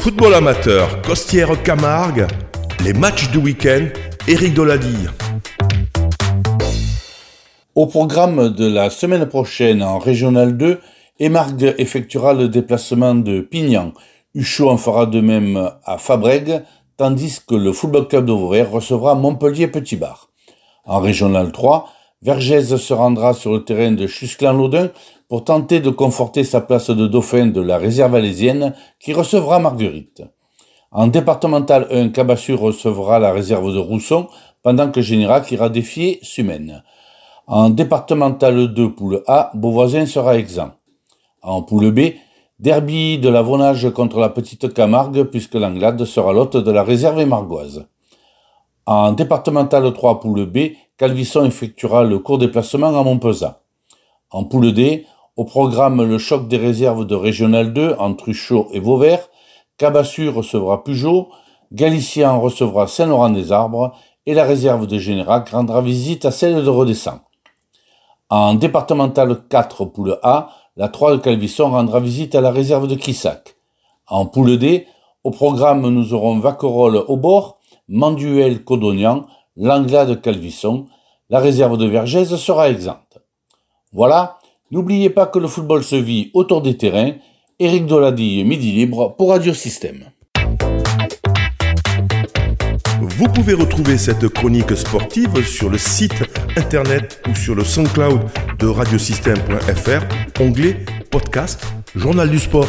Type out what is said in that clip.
Football amateur, Costière Camargue, les matchs du week-end, Eric Dolady. Au programme de la semaine prochaine en Régional 2, Emargue effectuera le déplacement de Pignan. Huchot en fera de même à Fabrègue, tandis que le Football Club Vauvert recevra Montpellier-Petit Bar. En Régional 3, Vergès se rendra sur le terrain de Chusclan-Laudun pour tenter de conforter sa place de dauphin de la réserve alésienne qui recevra Marguerite. En départemental 1, Cabassur recevra la réserve de Rousson pendant que Générac ira défier Sumène. En départemental 2, poule A, Beauvoisin sera exempt. En poule B, derby de la Vonage contre la Petite Camargue puisque l'Anglade sera l'hôte de la réserve margoise. En départemental 3, poule B, Calvisson effectuera le court déplacement à Montpezat. En poule D, au programme, le choc des réserves de Régional 2 entre Truchot et Vauvert. Cabassur recevra Pujot. Galicien recevra Saint-Laurent-des-Arbres. Et la réserve de Générac rendra visite à celle de Redescend. En départemental 4 poule A, la 3 de Calvisson rendra visite à la réserve de Quissac. En poule D, au programme, nous aurons Vaquerolles au bord, Manduel Codonian, l'Angla de Calvisson. La réserve de Vergès sera exempte. Voilà, N'oubliez pas que le football se vit autour des terrains. Eric Dolady, Midi Libre pour Radio Système. Vous pouvez retrouver cette chronique sportive sur le site internet ou sur le SoundCloud de radiosystème.fr, onglet podcast, journal du sport.